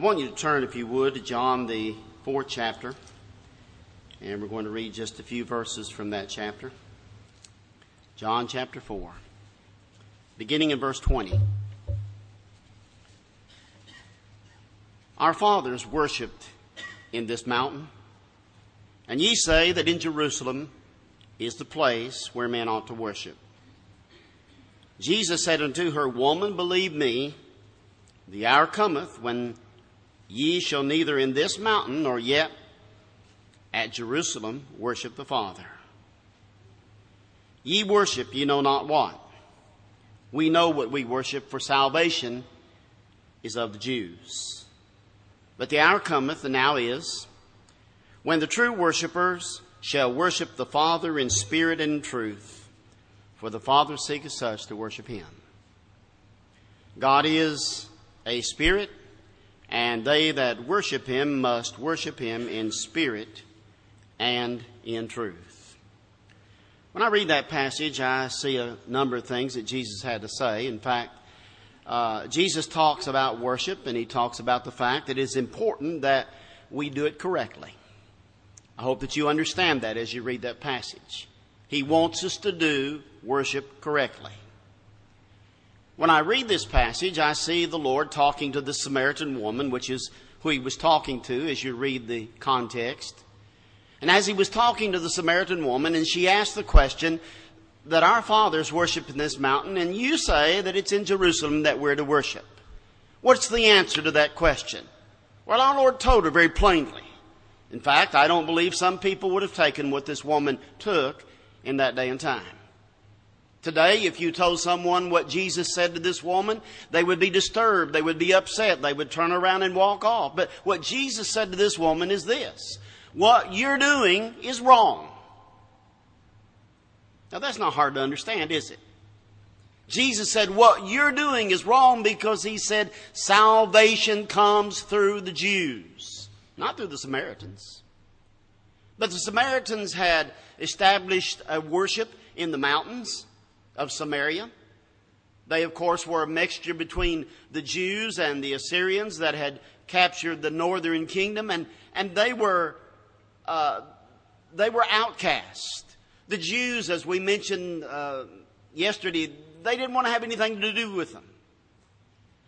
I want you to turn, if you would, to John, the fourth chapter. And we're going to read just a few verses from that chapter. John chapter 4, beginning in verse 20. Our fathers worshipped in this mountain, and ye say that in Jerusalem is the place where men ought to worship. Jesus said unto her, Woman, believe me, the hour cometh when Ye shall neither in this mountain nor yet at Jerusalem worship the Father. Ye worship ye know not what. We know what we worship, for salvation is of the Jews. But the hour cometh, and now is, when the true worshippers shall worship the Father in spirit and in truth, for the Father seeketh such to worship him. God is a spirit, and they that worship him must worship him in spirit and in truth. When I read that passage, I see a number of things that Jesus had to say. In fact, uh, Jesus talks about worship and he talks about the fact that it's important that we do it correctly. I hope that you understand that as you read that passage. He wants us to do worship correctly. When I read this passage, I see the Lord talking to the Samaritan woman, which is who he was talking to as you read the context. And as he was talking to the Samaritan woman, and she asked the question that our fathers worship in this mountain, and you say that it's in Jerusalem that we're to worship. What's the answer to that question? Well, our Lord told her very plainly. In fact, I don't believe some people would have taken what this woman took in that day and time. Today, if you told someone what Jesus said to this woman, they would be disturbed. They would be upset. They would turn around and walk off. But what Jesus said to this woman is this. What you're doing is wrong. Now that's not hard to understand, is it? Jesus said what you're doing is wrong because he said salvation comes through the Jews, not through the Samaritans. But the Samaritans had established a worship in the mountains of Samaria. They, of course, were a mixture between the Jews and the Assyrians that had captured the northern kingdom, and, and they were uh, they were outcast. The Jews, as we mentioned uh, yesterday, they didn't want to have anything to do with them.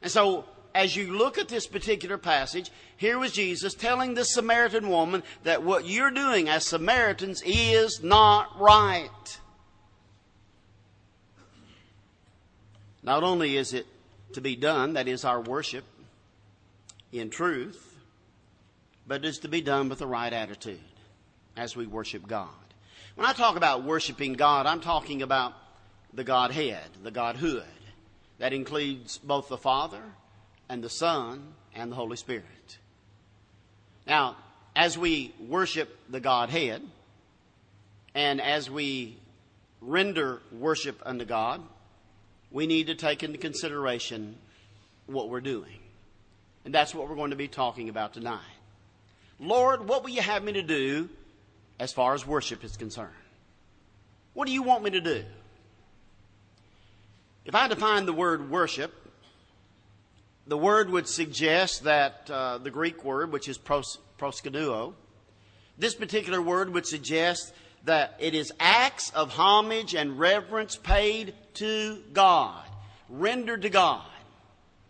And so, as you look at this particular passage, here was Jesus telling the Samaritan woman that what you're doing as Samaritans is not right. Not only is it to be done, that is our worship in truth, but it is to be done with the right attitude as we worship God. When I talk about worshiping God, I'm talking about the Godhead, the Godhood. That includes both the Father and the Son and the Holy Spirit. Now, as we worship the Godhead, and as we render worship unto God, we need to take into consideration what we're doing. And that's what we're going to be talking about tonight. Lord, what will you have me to do as far as worship is concerned? What do you want me to do? If I define the word worship, the word would suggest that uh, the Greek word, which is pros- proskuneo, this particular word would suggest that it is acts of homage and reverence paid to God, rendered to God.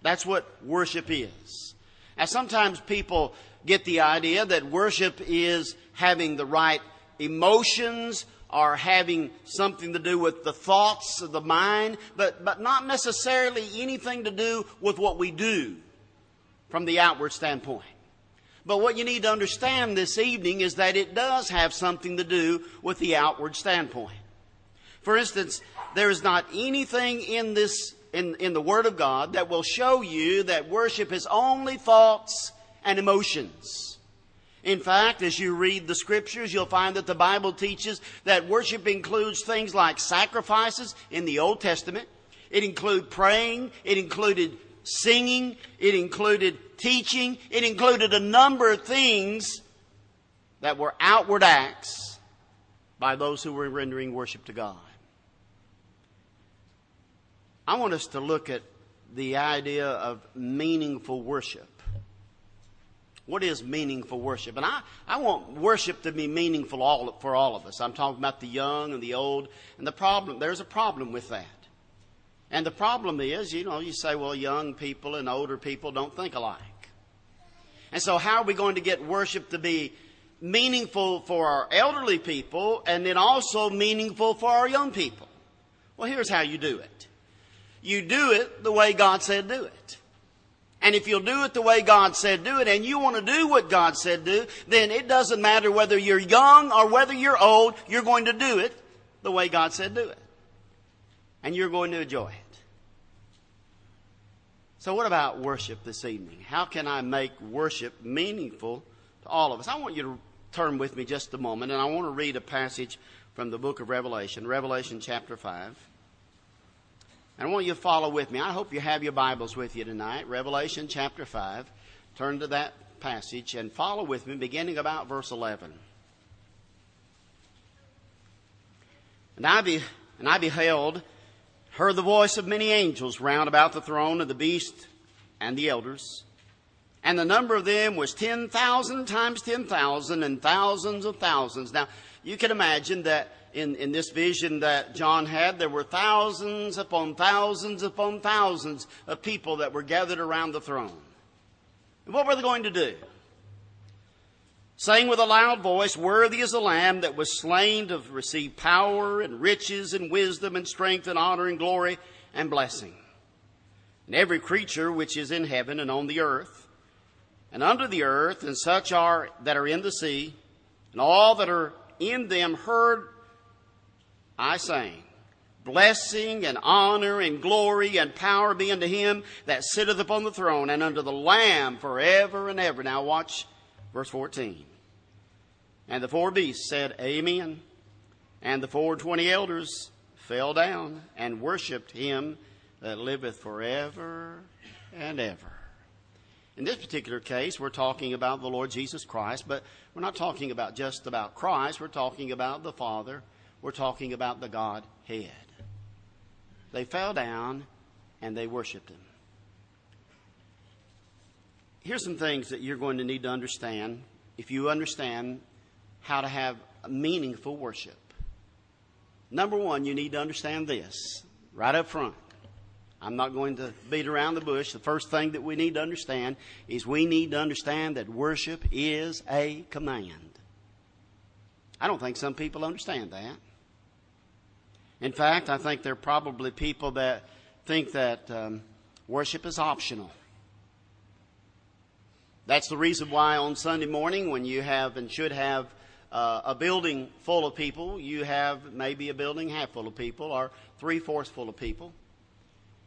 That's what worship is. Now, sometimes people get the idea that worship is having the right emotions or having something to do with the thoughts of the mind, but, but not necessarily anything to do with what we do from the outward standpoint. But what you need to understand this evening is that it does have something to do with the outward standpoint. For instance, there is not anything in this, in, in the Word of God that will show you that worship is only thoughts and emotions. In fact, as you read the scriptures, you'll find that the Bible teaches that worship includes things like sacrifices in the Old Testament. It included praying. It included singing. It included teaching. It included a number of things that were outward acts by those who were rendering worship to God. I want us to look at the idea of meaningful worship What is meaningful worship? And I, I want worship to be meaningful all, for all of us. I'm talking about the young and the old. And the problem, there's a problem with that. And the problem is, you know, you say, well, young people and older people don't think alike. And so how are we going to get worship to be meaningful for our elderly people and then also meaningful for our young people? Well, here's how you do it. You do it the way God said do it. And if you'll do it the way God said do it, and you want to do what God said do, then it doesn't matter whether you're young or whether you're old, you're going to do it the way God said do it. And you're going to enjoy it. So what about worship this evening? How can I make worship meaningful to all of us? I want you to turn with me just a moment, and I want to read a passage from the book of Revelation, Revelation chapter 5. And I want you to follow with me. I hope you have your Bibles with you tonight. Revelation chapter 5. Turn to that passage and follow with me, beginning about verse 11. And I, be, and I beheld, heard the voice of many angels round about the throne of the beast and the elders. And the number of them was 10,000 times 10,000 and thousands of thousands. Now, you can imagine that in, in this vision that John had, there were thousands upon thousands upon thousands of people that were gathered around the throne. And what were they going to do? Saying with a loud voice, Worthy is the Lamb that was slain to receive power and riches and wisdom and strength and honor and glory and blessing. And every creature which is in heaven and on the earth and under the earth and such are that are in the sea and all that are in them heard I sang, Blessing and honor and glory and power be unto him that sitteth upon the throne and unto the Lamb forever and ever. Now watch verse 14. And the four beasts said, Amen. And the four and twenty elders fell down and worshipped him that liveth forever and ever. In this particular case, we're talking about the Lord Jesus Christ, but we're not talking about just about Christ. We're talking about the Father we're talking about the Godhead. They fell down and they worshiped him. Here's some things that you're going to need to understand if you understand how to have meaningful worship. Number one, you need to understand this right up front. I'm not going to beat around the bush. The first thing that we need to understand is we need to understand that worship is a command. I don't think some people understand that. In fact, I think there are probably people that think that um, worship is optional. That's the reason why on Sunday morning, when you have and should have uh, a building full of people, you have maybe a building half full of people or three fourths full of people.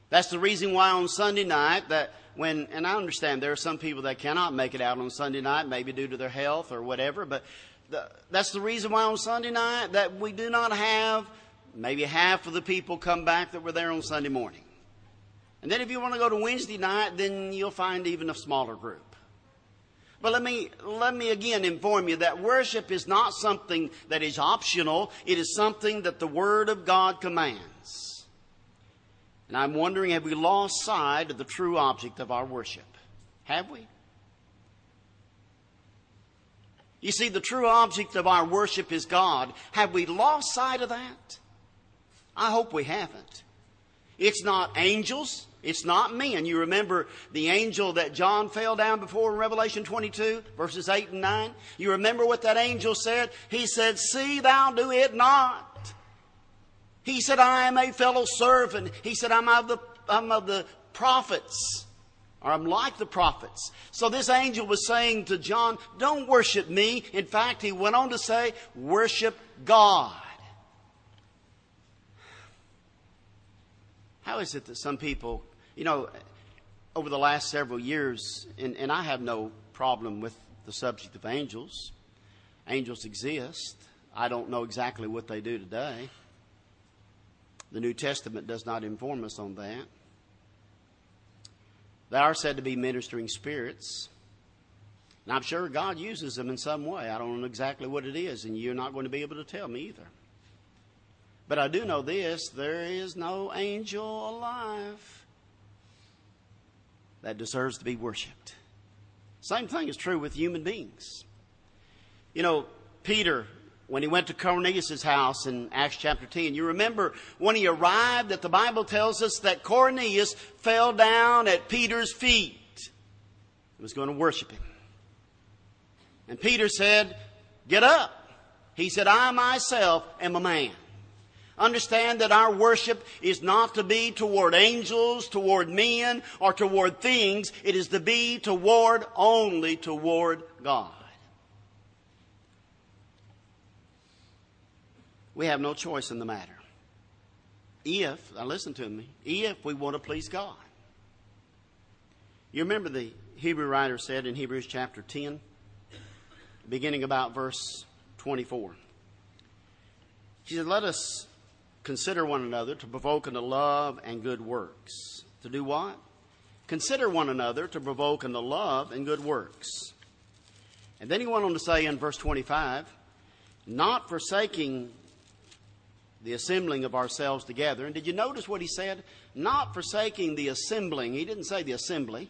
That's the reason why on Sunday night that when, and I understand there are some people that cannot make it out on Sunday night, maybe due to their health or whatever, but the, that's the reason why on Sunday night that we do not have maybe half of the people come back that were there on Sunday morning. And then if you want to go to Wednesday night, then you'll find even a smaller group. But let me, let me again inform you that worship is not something that is optional. It is something that the Word of God commands. And I'm wondering, have we lost sight of the true object of our worship? Have we? You see, the true object of our worship is God. Have we lost sight of that? I hope we haven't. It's not angels. It's not men. You remember the angel that John fell down before in Revelation 22, verses 8 and 9? You remember what that angel said? He said, See thou do it not. He said, I am a fellow servant. He said, I'm of the, I'm of the prophets. Or I'm like the prophets. So this angel was saying to John, Don't worship me. In fact, he went on to say, Worship God. How is it that some people, you know, over the last several years, and, and I have no problem with the subject of angels, angels exist. I don't know exactly what they do today. The New Testament does not inform us on that. They are said to be ministering spirits. And I'm sure God uses them in some way. I don't know exactly what it is, and you're not going to be able to tell me either. But I do know this there is no angel alive that deserves to be worshiped. Same thing is true with human beings. You know, Peter, when he went to Cornelius' house in Acts chapter 10, you remember when he arrived that the Bible tells us that Cornelius fell down at Peter's feet and was going to worship him. And Peter said, Get up. He said, I myself am a man. Understand that our worship is not to be toward angels, toward men, or toward things. It is to be toward only toward God. We have no choice in the matter. If, now listen to me, if we want to please God. You remember the Hebrew writer said in Hebrews chapter 10, beginning about verse 24. He said, Let us consider one another to provoke unto love and good works. To do what? Consider one another to provoke unto love and good works. And then he went on to say in verse 25, not forsaking the assembling of ourselves together. And did you notice what he said? Not forsaking the assembling. He didn't say the assembly.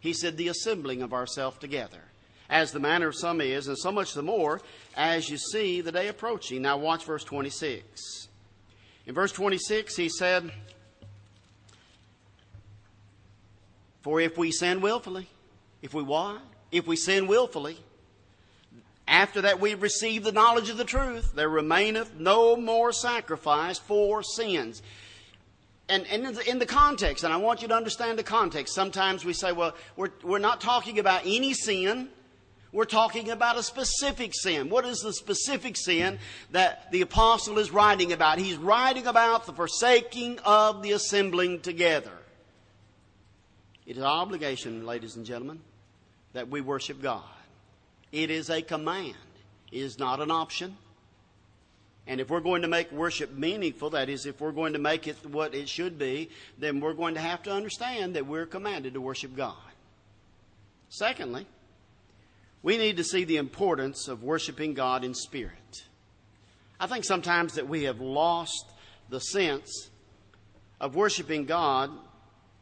He said the assembling of ourselves together as the manner of some is, and so much the more as you see the day approaching. Now, watch verse 26. In verse 26, he said, For if we sin willfully, if we what? If we sin willfully, after that we've received the knowledge of the truth, there remaineth no more sacrifice for sins. And, and in the context, and I want you to understand the context, sometimes we say, well, we're, we're not talking about any sin. We're talking about a specific sin. What is the specific sin that the apostle is writing about? He's writing about the forsaking of the assembling together. It is our obligation, ladies and gentlemen, that we worship God. It is a command. It is not an option. And if we're going to make worship meaningful, that is, if we're going to make it what it should be, then we're going to have to understand that we're commanded to worship God. Secondly, we need to see the importance of worshiping God in spirit. I think sometimes that we have lost the sense of worshiping God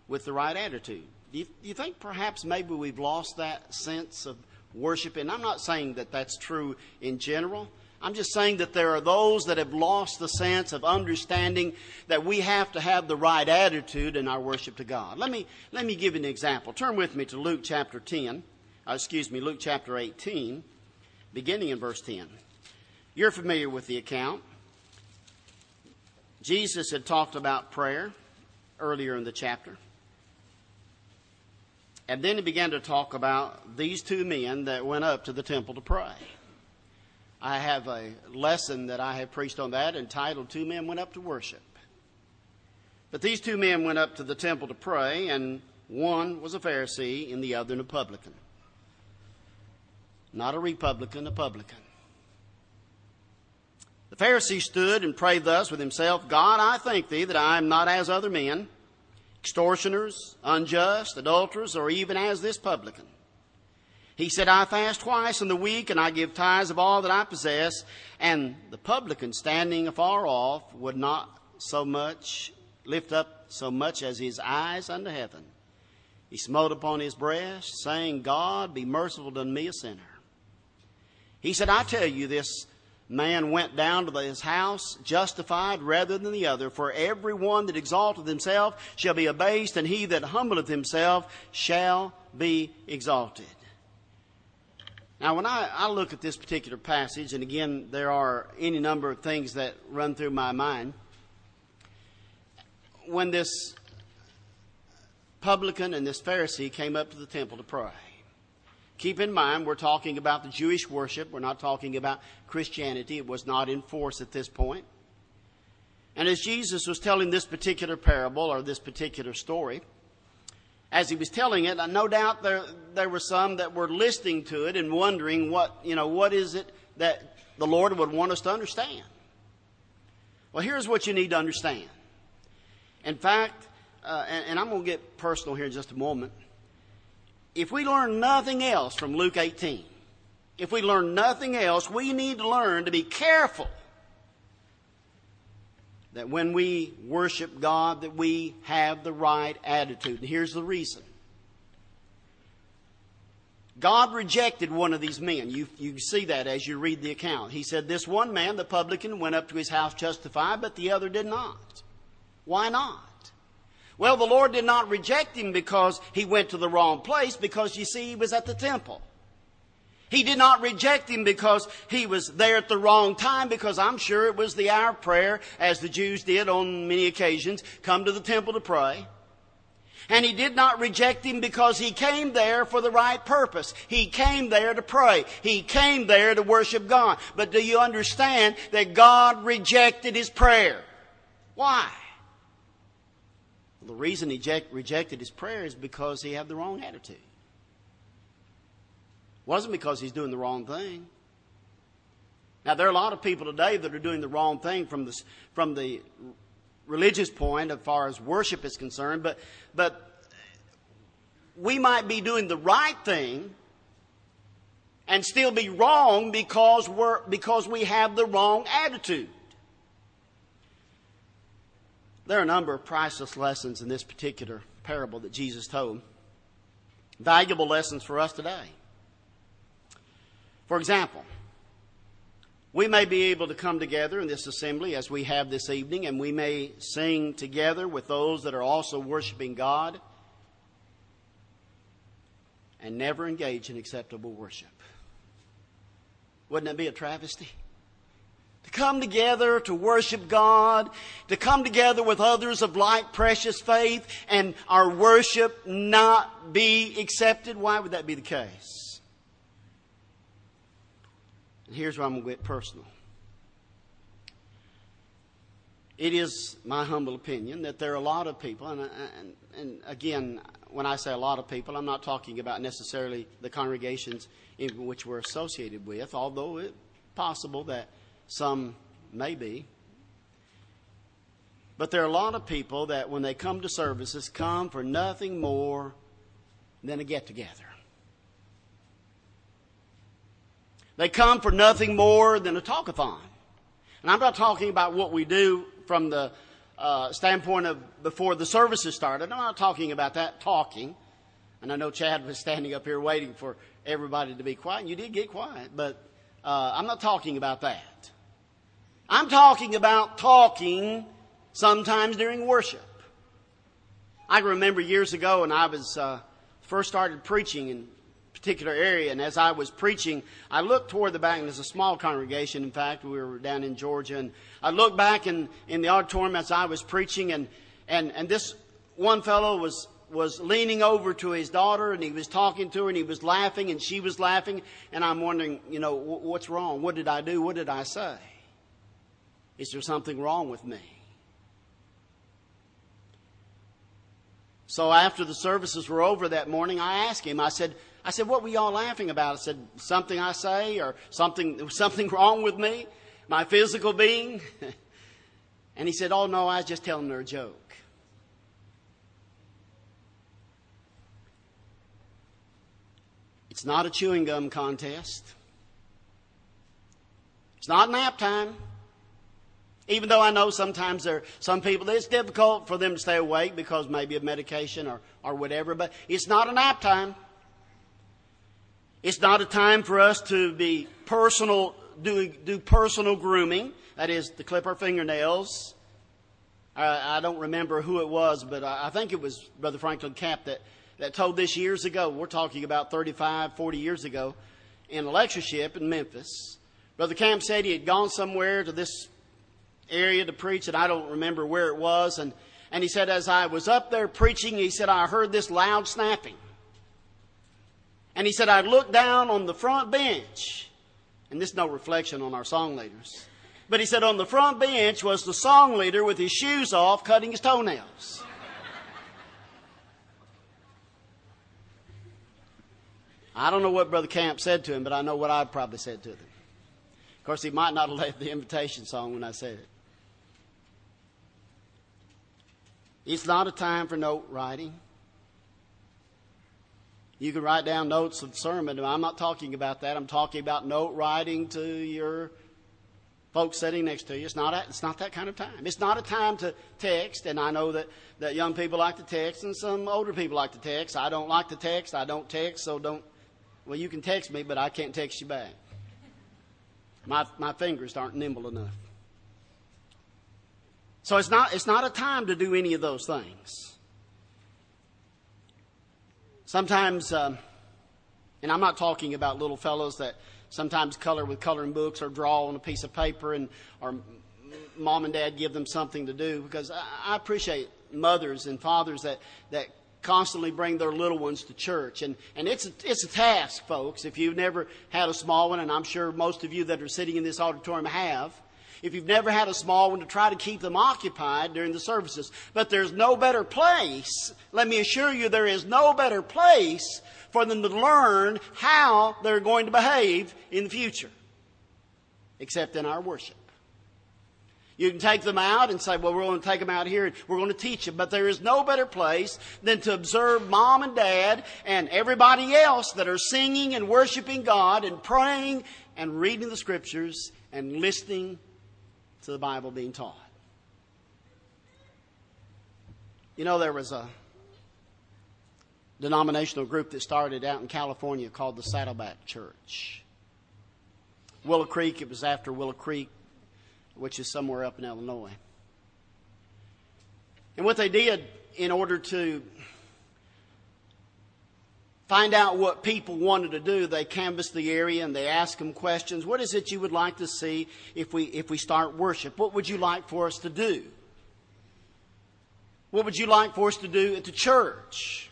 with the right attitude. Do you, do you, think perhaps maybe we've lost that sense of worship? And I'm not saying that that's true in general. I'm just saying that there are those that have lost the sense of understanding that we have to have the right attitude in our worship to God. Let me, let me give you an example. Turn with me to Luke chapter 10 uh, excuse me, Luke chapter 18, beginning in verse 10. You're familiar with the account. Jesus had talked about prayer earlier in the chapter. And then he began to talk about these two men that went up to the temple to pray. I have a lesson that I have preached on that entitled Two Men Went Up to Worship. But these two men went up to the temple to pray, and one was a Pharisee and the other a publican. Not a Republican, a publican. The Pharisee stood and prayed thus with himself God, I thank thee that I am not as other men, extortioners, unjust, adulterers, or even as this publican. He said, I fast twice in the week, and I give tithes of all that I possess. And the publican, standing afar off, would not so much lift up so much as his eyes unto heaven. He smote upon his breast, saying, God, be merciful to me, a sinner. He said, I tell you, this man went down to his house justified rather than the other. For every one that exalteth himself shall be abased, and he that humbleth himself shall be exalted. Now, when I, I look at this particular passage, and again, there are any number of things that run through my mind. When this publican and this Pharisee came up to the temple to pray, Keep in mind, we're talking about the Jewish worship. We're not talking about Christianity. It was not in force at this point. And as Jesus was telling this particular parable or this particular story, as he was telling it, no doubt there, there were some that were listening to it and wondering what, you know, what is it that the Lord would want us to understand. Well, here's what you need to understand. In fact, uh, and, and I'm going to get personal here in just a moment if we learn nothing else from Luke 18, if we learn nothing else, we need to learn to be careful that when we worship God that we have the right attitude. And here's the reason. God rejected one of these men. You, you see that as you read the account. He said, This one man, the publican, went up to his house justified, but the other did not. Why not? Well, the Lord did not reject him because he went to the wrong place, because you see, he was at the temple. He did not reject him because he was there at the wrong time, because I'm sure it was the hour of prayer, as the Jews did on many occasions, come to the temple to pray. And he did not reject him because he came there for the right purpose. He came there to pray. He came there to worship God. But do you understand that God rejected his prayer? Why? The reason he rejected his prayer is because he had the wrong attitude. It wasn't because he's doing the wrong thing. Now, there are a lot of people today that are doing the wrong thing from the, from the religious point as far as worship is concerned, but, but we might be doing the right thing and still be wrong because, we're, because we have the wrong attitude. There are a number of priceless lessons in this particular parable that Jesus told. Valuable lessons for us today. For example, we may be able to come together in this assembly as we have this evening, and we may sing together with those that are also worshiping God and never engage in acceptable worship. Wouldn't that be a travesty? To come together to worship God, to come together with others of like precious faith, and our worship not be accepted. Why would that be the case? And here's where I'm going to get personal. It is my humble opinion that there are a lot of people, and, and, and again, when I say a lot of people, I'm not talking about necessarily the congregations in which we're associated with, although it's possible that some may be. But there are a lot of people that when they come to services come for nothing more than a get together. They come for nothing more than a talkathon. And I'm not talking about what we do from the uh, standpoint of before the services started. I'm not talking about that talking. And I know Chad was standing up here waiting for everybody to be quiet. And you did get quiet, but uh, I'm not talking about that. I'm talking about talking sometimes during worship. I can remember years ago when I was uh, first started preaching, and particular area. And as I was preaching, I looked toward the back, and there's a small congregation. In fact, we were down in Georgia, and I looked back in, in the auditorium as I was preaching, and, and, and this one fellow was, was leaning over to his daughter, and he was talking to her, and he was laughing, and she was laughing, and I'm wondering, you know, what's wrong? What did I do? What did I say? Is there something wrong with me? So after the services were over that morning, I asked him, I said, I said, what were y'all laughing about? I said, something I say or something, something wrong with me? My physical being? and he said, oh no, I was just telling her a joke. It's not a chewing gum contest. It's not nap time. Even though I know sometimes there are some people, it's difficult for them to stay awake because maybe of medication or, or whatever, but it's not a nap time. It's not a time for us to be personal, do, do personal grooming. That is, to clip our fingernails. I, I don't remember who it was, but I, I think it was Brother Franklin Camp that, that told this years ago. We're talking about 35, 40 years ago in a lectureship in Memphis. Brother Camp said he had gone somewhere to this area to preach, and I don't remember where it was. And, and he said, as I was up there preaching, he said, I heard this loud snapping. And he said, I looked down on the front bench, and this is no reflection on our song leaders, but he said, on the front bench was the song leader with his shoes off, cutting his toenails. I don't know what Brother Camp said to him, but I know what I probably said to them. Of course, he might not have led the invitation song when I said it. It's not a time for note writing. You can write down notes of sermon. I'm not talking about that. I'm talking about note writing to your folks sitting next to you. It's not, a, it's not that kind of time. It's not a time to text, and I know that, that young people like to text and some older people like to text. I don't like to text. I don't text, so don't Well, you can text me, but I can't text you back. My, my fingers aren't nimble enough. So it's not, it's not a time to do any of those things. Sometimes, um, and I'm not talking about little fellows that sometimes color with coloring books or draw on a piece of paper and or mom and dad give them something to do because I appreciate mothers and fathers that, that constantly bring their little ones to church. And, and it's, a, it's a task, folks. If you've never had a small one, and I'm sure most of you that are sitting in this auditorium have, if you've never had a small one, to try to keep them occupied during the services. But there's no better place, let me assure you, there is no better place for them to learn how they're going to behave in the future, except in our worship. You can take them out and say, well, we're going to take them out here and we're going to teach them. But there is no better place than to observe mom and dad and everybody else that are singing and worshiping God and praying and reading the scriptures and listening to the Bible being taught. You know, there was a denominational group that started out in California called the Saddleback Church. Willow Creek, it was after Willow Creek which is somewhere up in Illinois. And what they did in order to find out what people wanted to do, they canvassed the area and they asked them questions. What is it you would like to see if we, if we start worship? What would you like for us to do? What would you like for us to do at the church?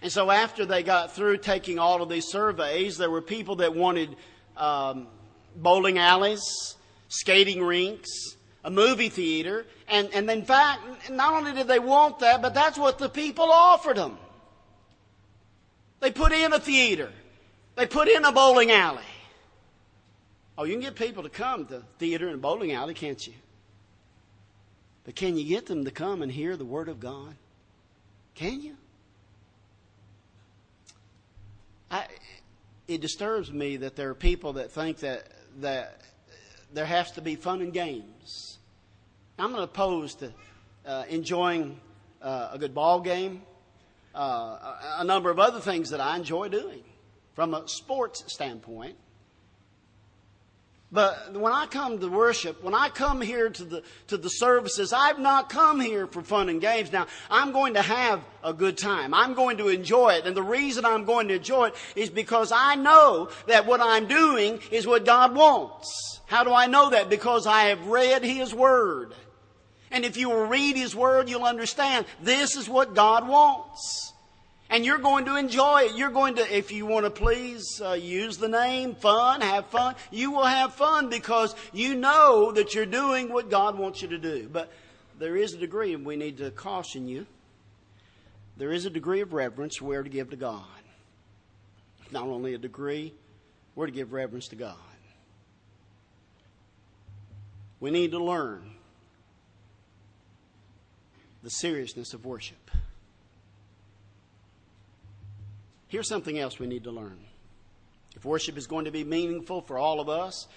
And so after they got through taking all of these surveys, there were people that wanted um, bowling alleys skating rinks, a movie theater, and, and in fact, not only did they want that, but that's what the people offered them. They put in a theater. They put in a bowling alley. Oh, you can get people to come to theater and bowling alley, can't you? But can you get them to come and hear the Word of God? Can you? I, it disturbs me that there are people that think that, that there has to be fun and games. I'm not opposed to uh, enjoying uh, a good ball game, uh, a, number of other things that I enjoy doing from a sports standpoint. But when I come to worship, when I come here to the, to the services, I've not come here for fun and games. Now, I'm going to have a good time. I'm going to enjoy it. And the reason I'm going to enjoy it is because I know that what I'm doing is what God wants. How do I know that? Because I have read His Word. And if you will read His Word, you'll understand this is what God wants. And you're going to enjoy it. You're going to, if you want to please uh, use the name fun, have fun, you will have fun because you know that you're doing what God wants you to do. But there is a degree, and we need to caution you, there is a degree of reverence we're to give to God. Not only a degree, we're to give reverence to God. We need to learn the seriousness of worship. Here's something else we need to learn. If worship is going to be meaningful for all of us,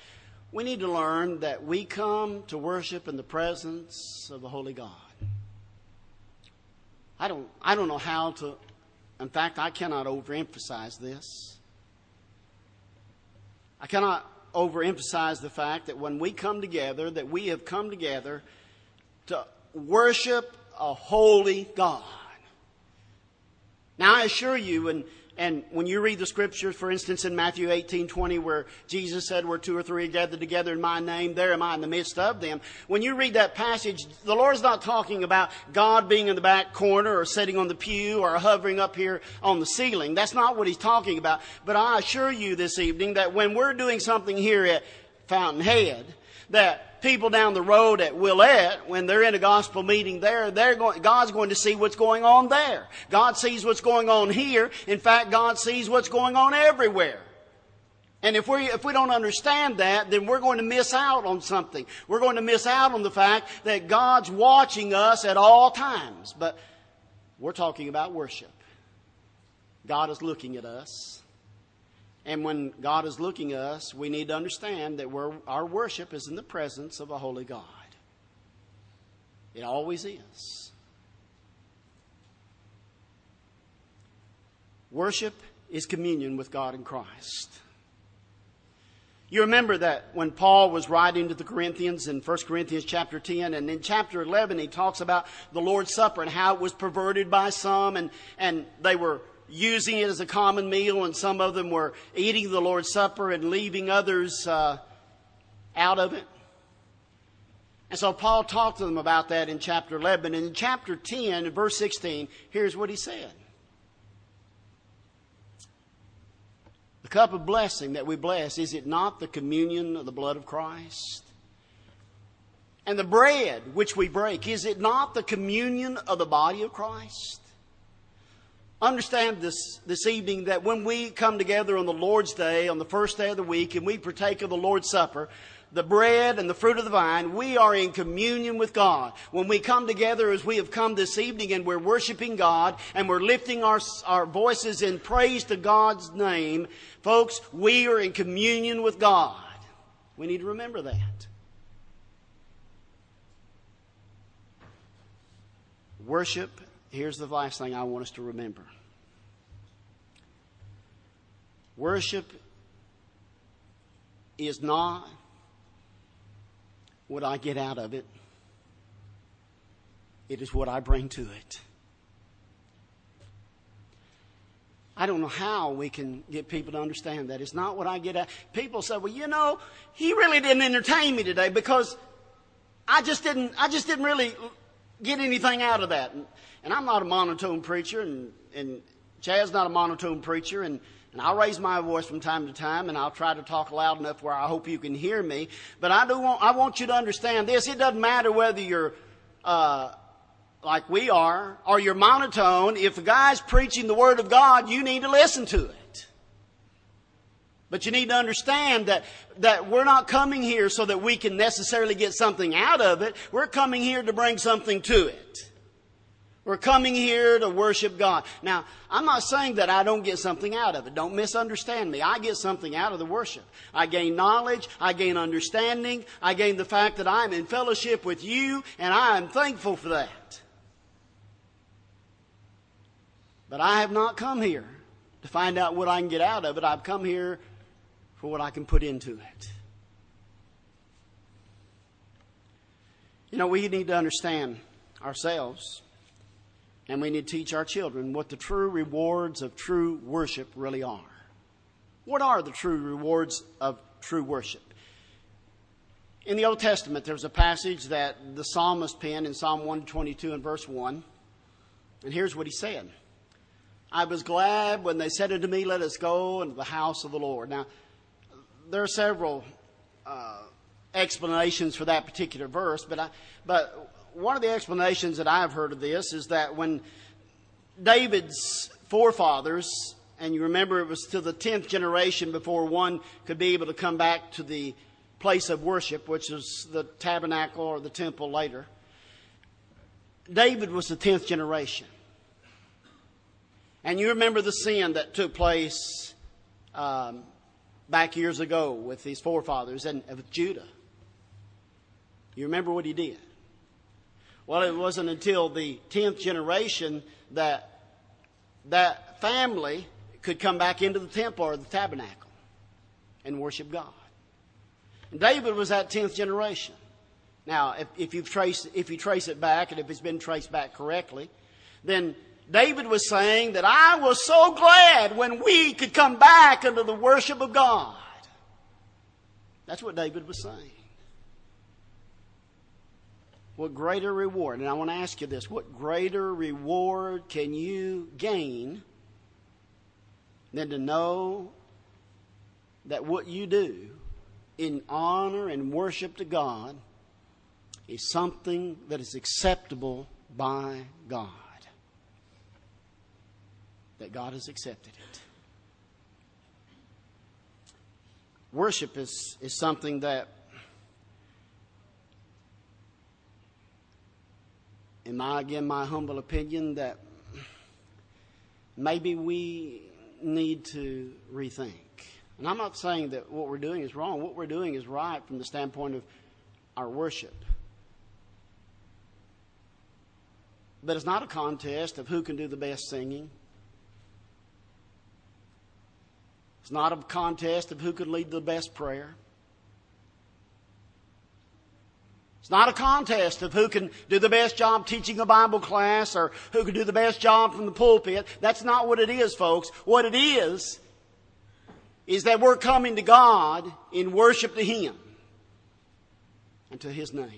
we need to learn that we come to worship in the presence of the Holy God. I don't, I don't know how to, in fact, I cannot overemphasize this. I cannot overemphasize the fact that when we come together, that we have come together to worship a holy God. Now I assure you, and and when you read the scriptures, for instance, in Matthew 18, 20, where Jesus said, where two or three gathered together in my name, there am I in the midst of them. When you read that passage, the Lord's not talking about God being in the back corner or sitting on the pew or hovering up here on the ceiling. That's not what He's talking about. But I assure you this evening that when we're doing something here at Fountainhead, that people down the road at Willette, when they're in a gospel meeting there, they're going, God's going to see what's going on there. God sees what's going on here. In fact, God sees what's going on everywhere. And if we, if we don't understand that, then we're going to miss out on something. We're going to miss out on the fact that God's watching us at all times. But we're talking about worship. God is looking at us. And when God is looking at us, we need to understand that our worship is in the presence of a holy God. It always is. Worship is communion with God in Christ. You remember that when Paul was writing to the Corinthians in 1 Corinthians chapter 10 and in chapter 11 he talks about the Lord's Supper and how it was perverted by some and, and they were using it as a common meal and some of them were eating the Lord's Supper and leaving others uh, out of it. And so Paul talked to them about that in chapter 11. And in chapter 10, in verse 16, here's what he said. The cup of blessing that we bless, is it not the communion of the blood of Christ? And the bread which we break, is it not the communion of the body of Christ? Understand this, this evening that when we come together on the Lord's Day, on the first day of the week, and we partake of the Lord's Supper, the bread and the fruit of the vine, we are in communion with God. When we come together as we have come this evening and we're worshiping God and we're lifting our, our voices in praise to God's name, folks, we are in communion with God. We need to remember that. Worship, here's the last thing I want us to remember. Worship is not what I get out of it. It is what I bring to it. I don't know how we can get people to understand that. It's not what I get out. People say, well, you know, he really didn't entertain me today because I just didn't, I just didn't really get anything out of that. And, and I'm not a monotone preacher and, and Chad's not a monotone preacher and, and I'll raise my voice from time to time and I'll try to talk loud enough where I hope you can hear me. But I do want, I want you to understand this. It doesn't matter whether you're, uh, like we are, or you're monotone. If a guy's preaching the Word of God, you need to listen to it. But you need to understand that, that we're not coming here so that we can necessarily get something out of it. We're coming here to bring something to it. We're coming here to worship God. Now, I'm not saying that I don't get something out of it. Don't misunderstand me. I get something out of the worship. I gain knowledge. I gain understanding. I gain the fact that I'm in fellowship with you, and I am thankful for that. But I have not come here to find out what I can get out of it. I've come here for what I can put into it. You know, we need to understand ourselves and we need to teach our children what the true rewards of true worship really are. What are the true rewards of true worship? In the Old Testament, there's a passage that the psalmist penned in Psalm 122 and verse 1. And here's what he said I was glad when they said unto me, Let us go into the house of the Lord. Now, there are several uh, explanations for that particular verse, but, I, but one of the explanations that I've heard of this is that when David's forefathers, and you remember it was to the 10th generation before one could be able to come back to the place of worship, which was the tabernacle or the temple later. David was the 10th generation. And you remember the sin that took place um, back years ago with his forefathers and with Judah. You remember what he did? Well, it wasn't until the 10th generation that that family could come back into the temple or the tabernacle and worship God. And David was that 10th generation. Now, if, if, you trace, if you trace it back, and if it's been traced back correctly, then David was saying that I was so glad when we could come back into the worship of God. That's what David was saying. What greater reward, and I want to ask you this what greater reward can you gain than to know that what you do in honor and worship to God is something that is acceptable by God? That God has accepted it. Worship is, is something that in my again my humble opinion that maybe we need to rethink. And I'm not saying that what we're doing is wrong. What we're doing is right from the standpoint of our worship. But it's not a contest of who can do the best singing. It's not a contest of who can lead the best prayer. It's not a contest of who can do the best job teaching a Bible class or who can do the best job from the pulpit. That's not what it is, folks. What it is, is that we're coming to God in worship to Him and to His name.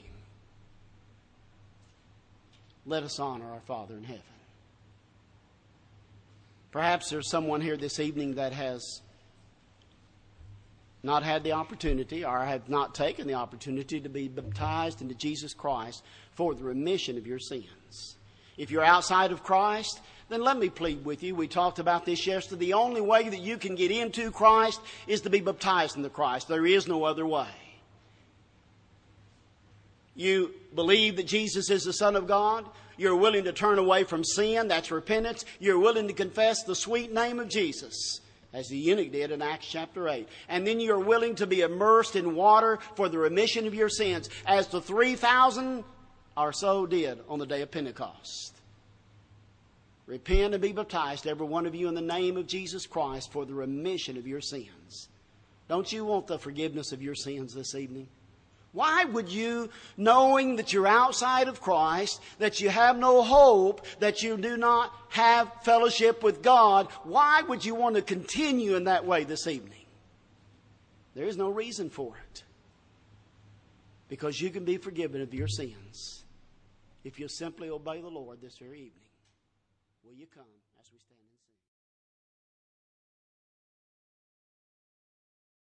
Let us honor our Father in heaven. Perhaps there's someone here this evening that has not had the opportunity or have not taken the opportunity to be baptized into Jesus Christ for the remission of your sins. If you're outside of Christ, then let me plead with you. We talked about this yesterday. The only way that you can get into Christ is to be baptized into Christ. There is no other way. You believe that Jesus is the Son of God. You're willing to turn away from sin. That's repentance. You're willing to confess the sweet name of Jesus as the eunuch did in Acts chapter 8. And then you're willing to be immersed in water for the remission of your sins, as the 3,000 or so did on the day of Pentecost. Repent and be baptized, every one of you, in the name of Jesus Christ for the remission of your sins. Don't you want the forgiveness of your sins this evening? Why would you, knowing that you're outside of Christ, that you have no hope, that you do not have fellowship with God, why would you want to continue in that way this evening? There is no reason for it. Because you can be forgiven of your sins if you simply obey the Lord this very evening. Will you come?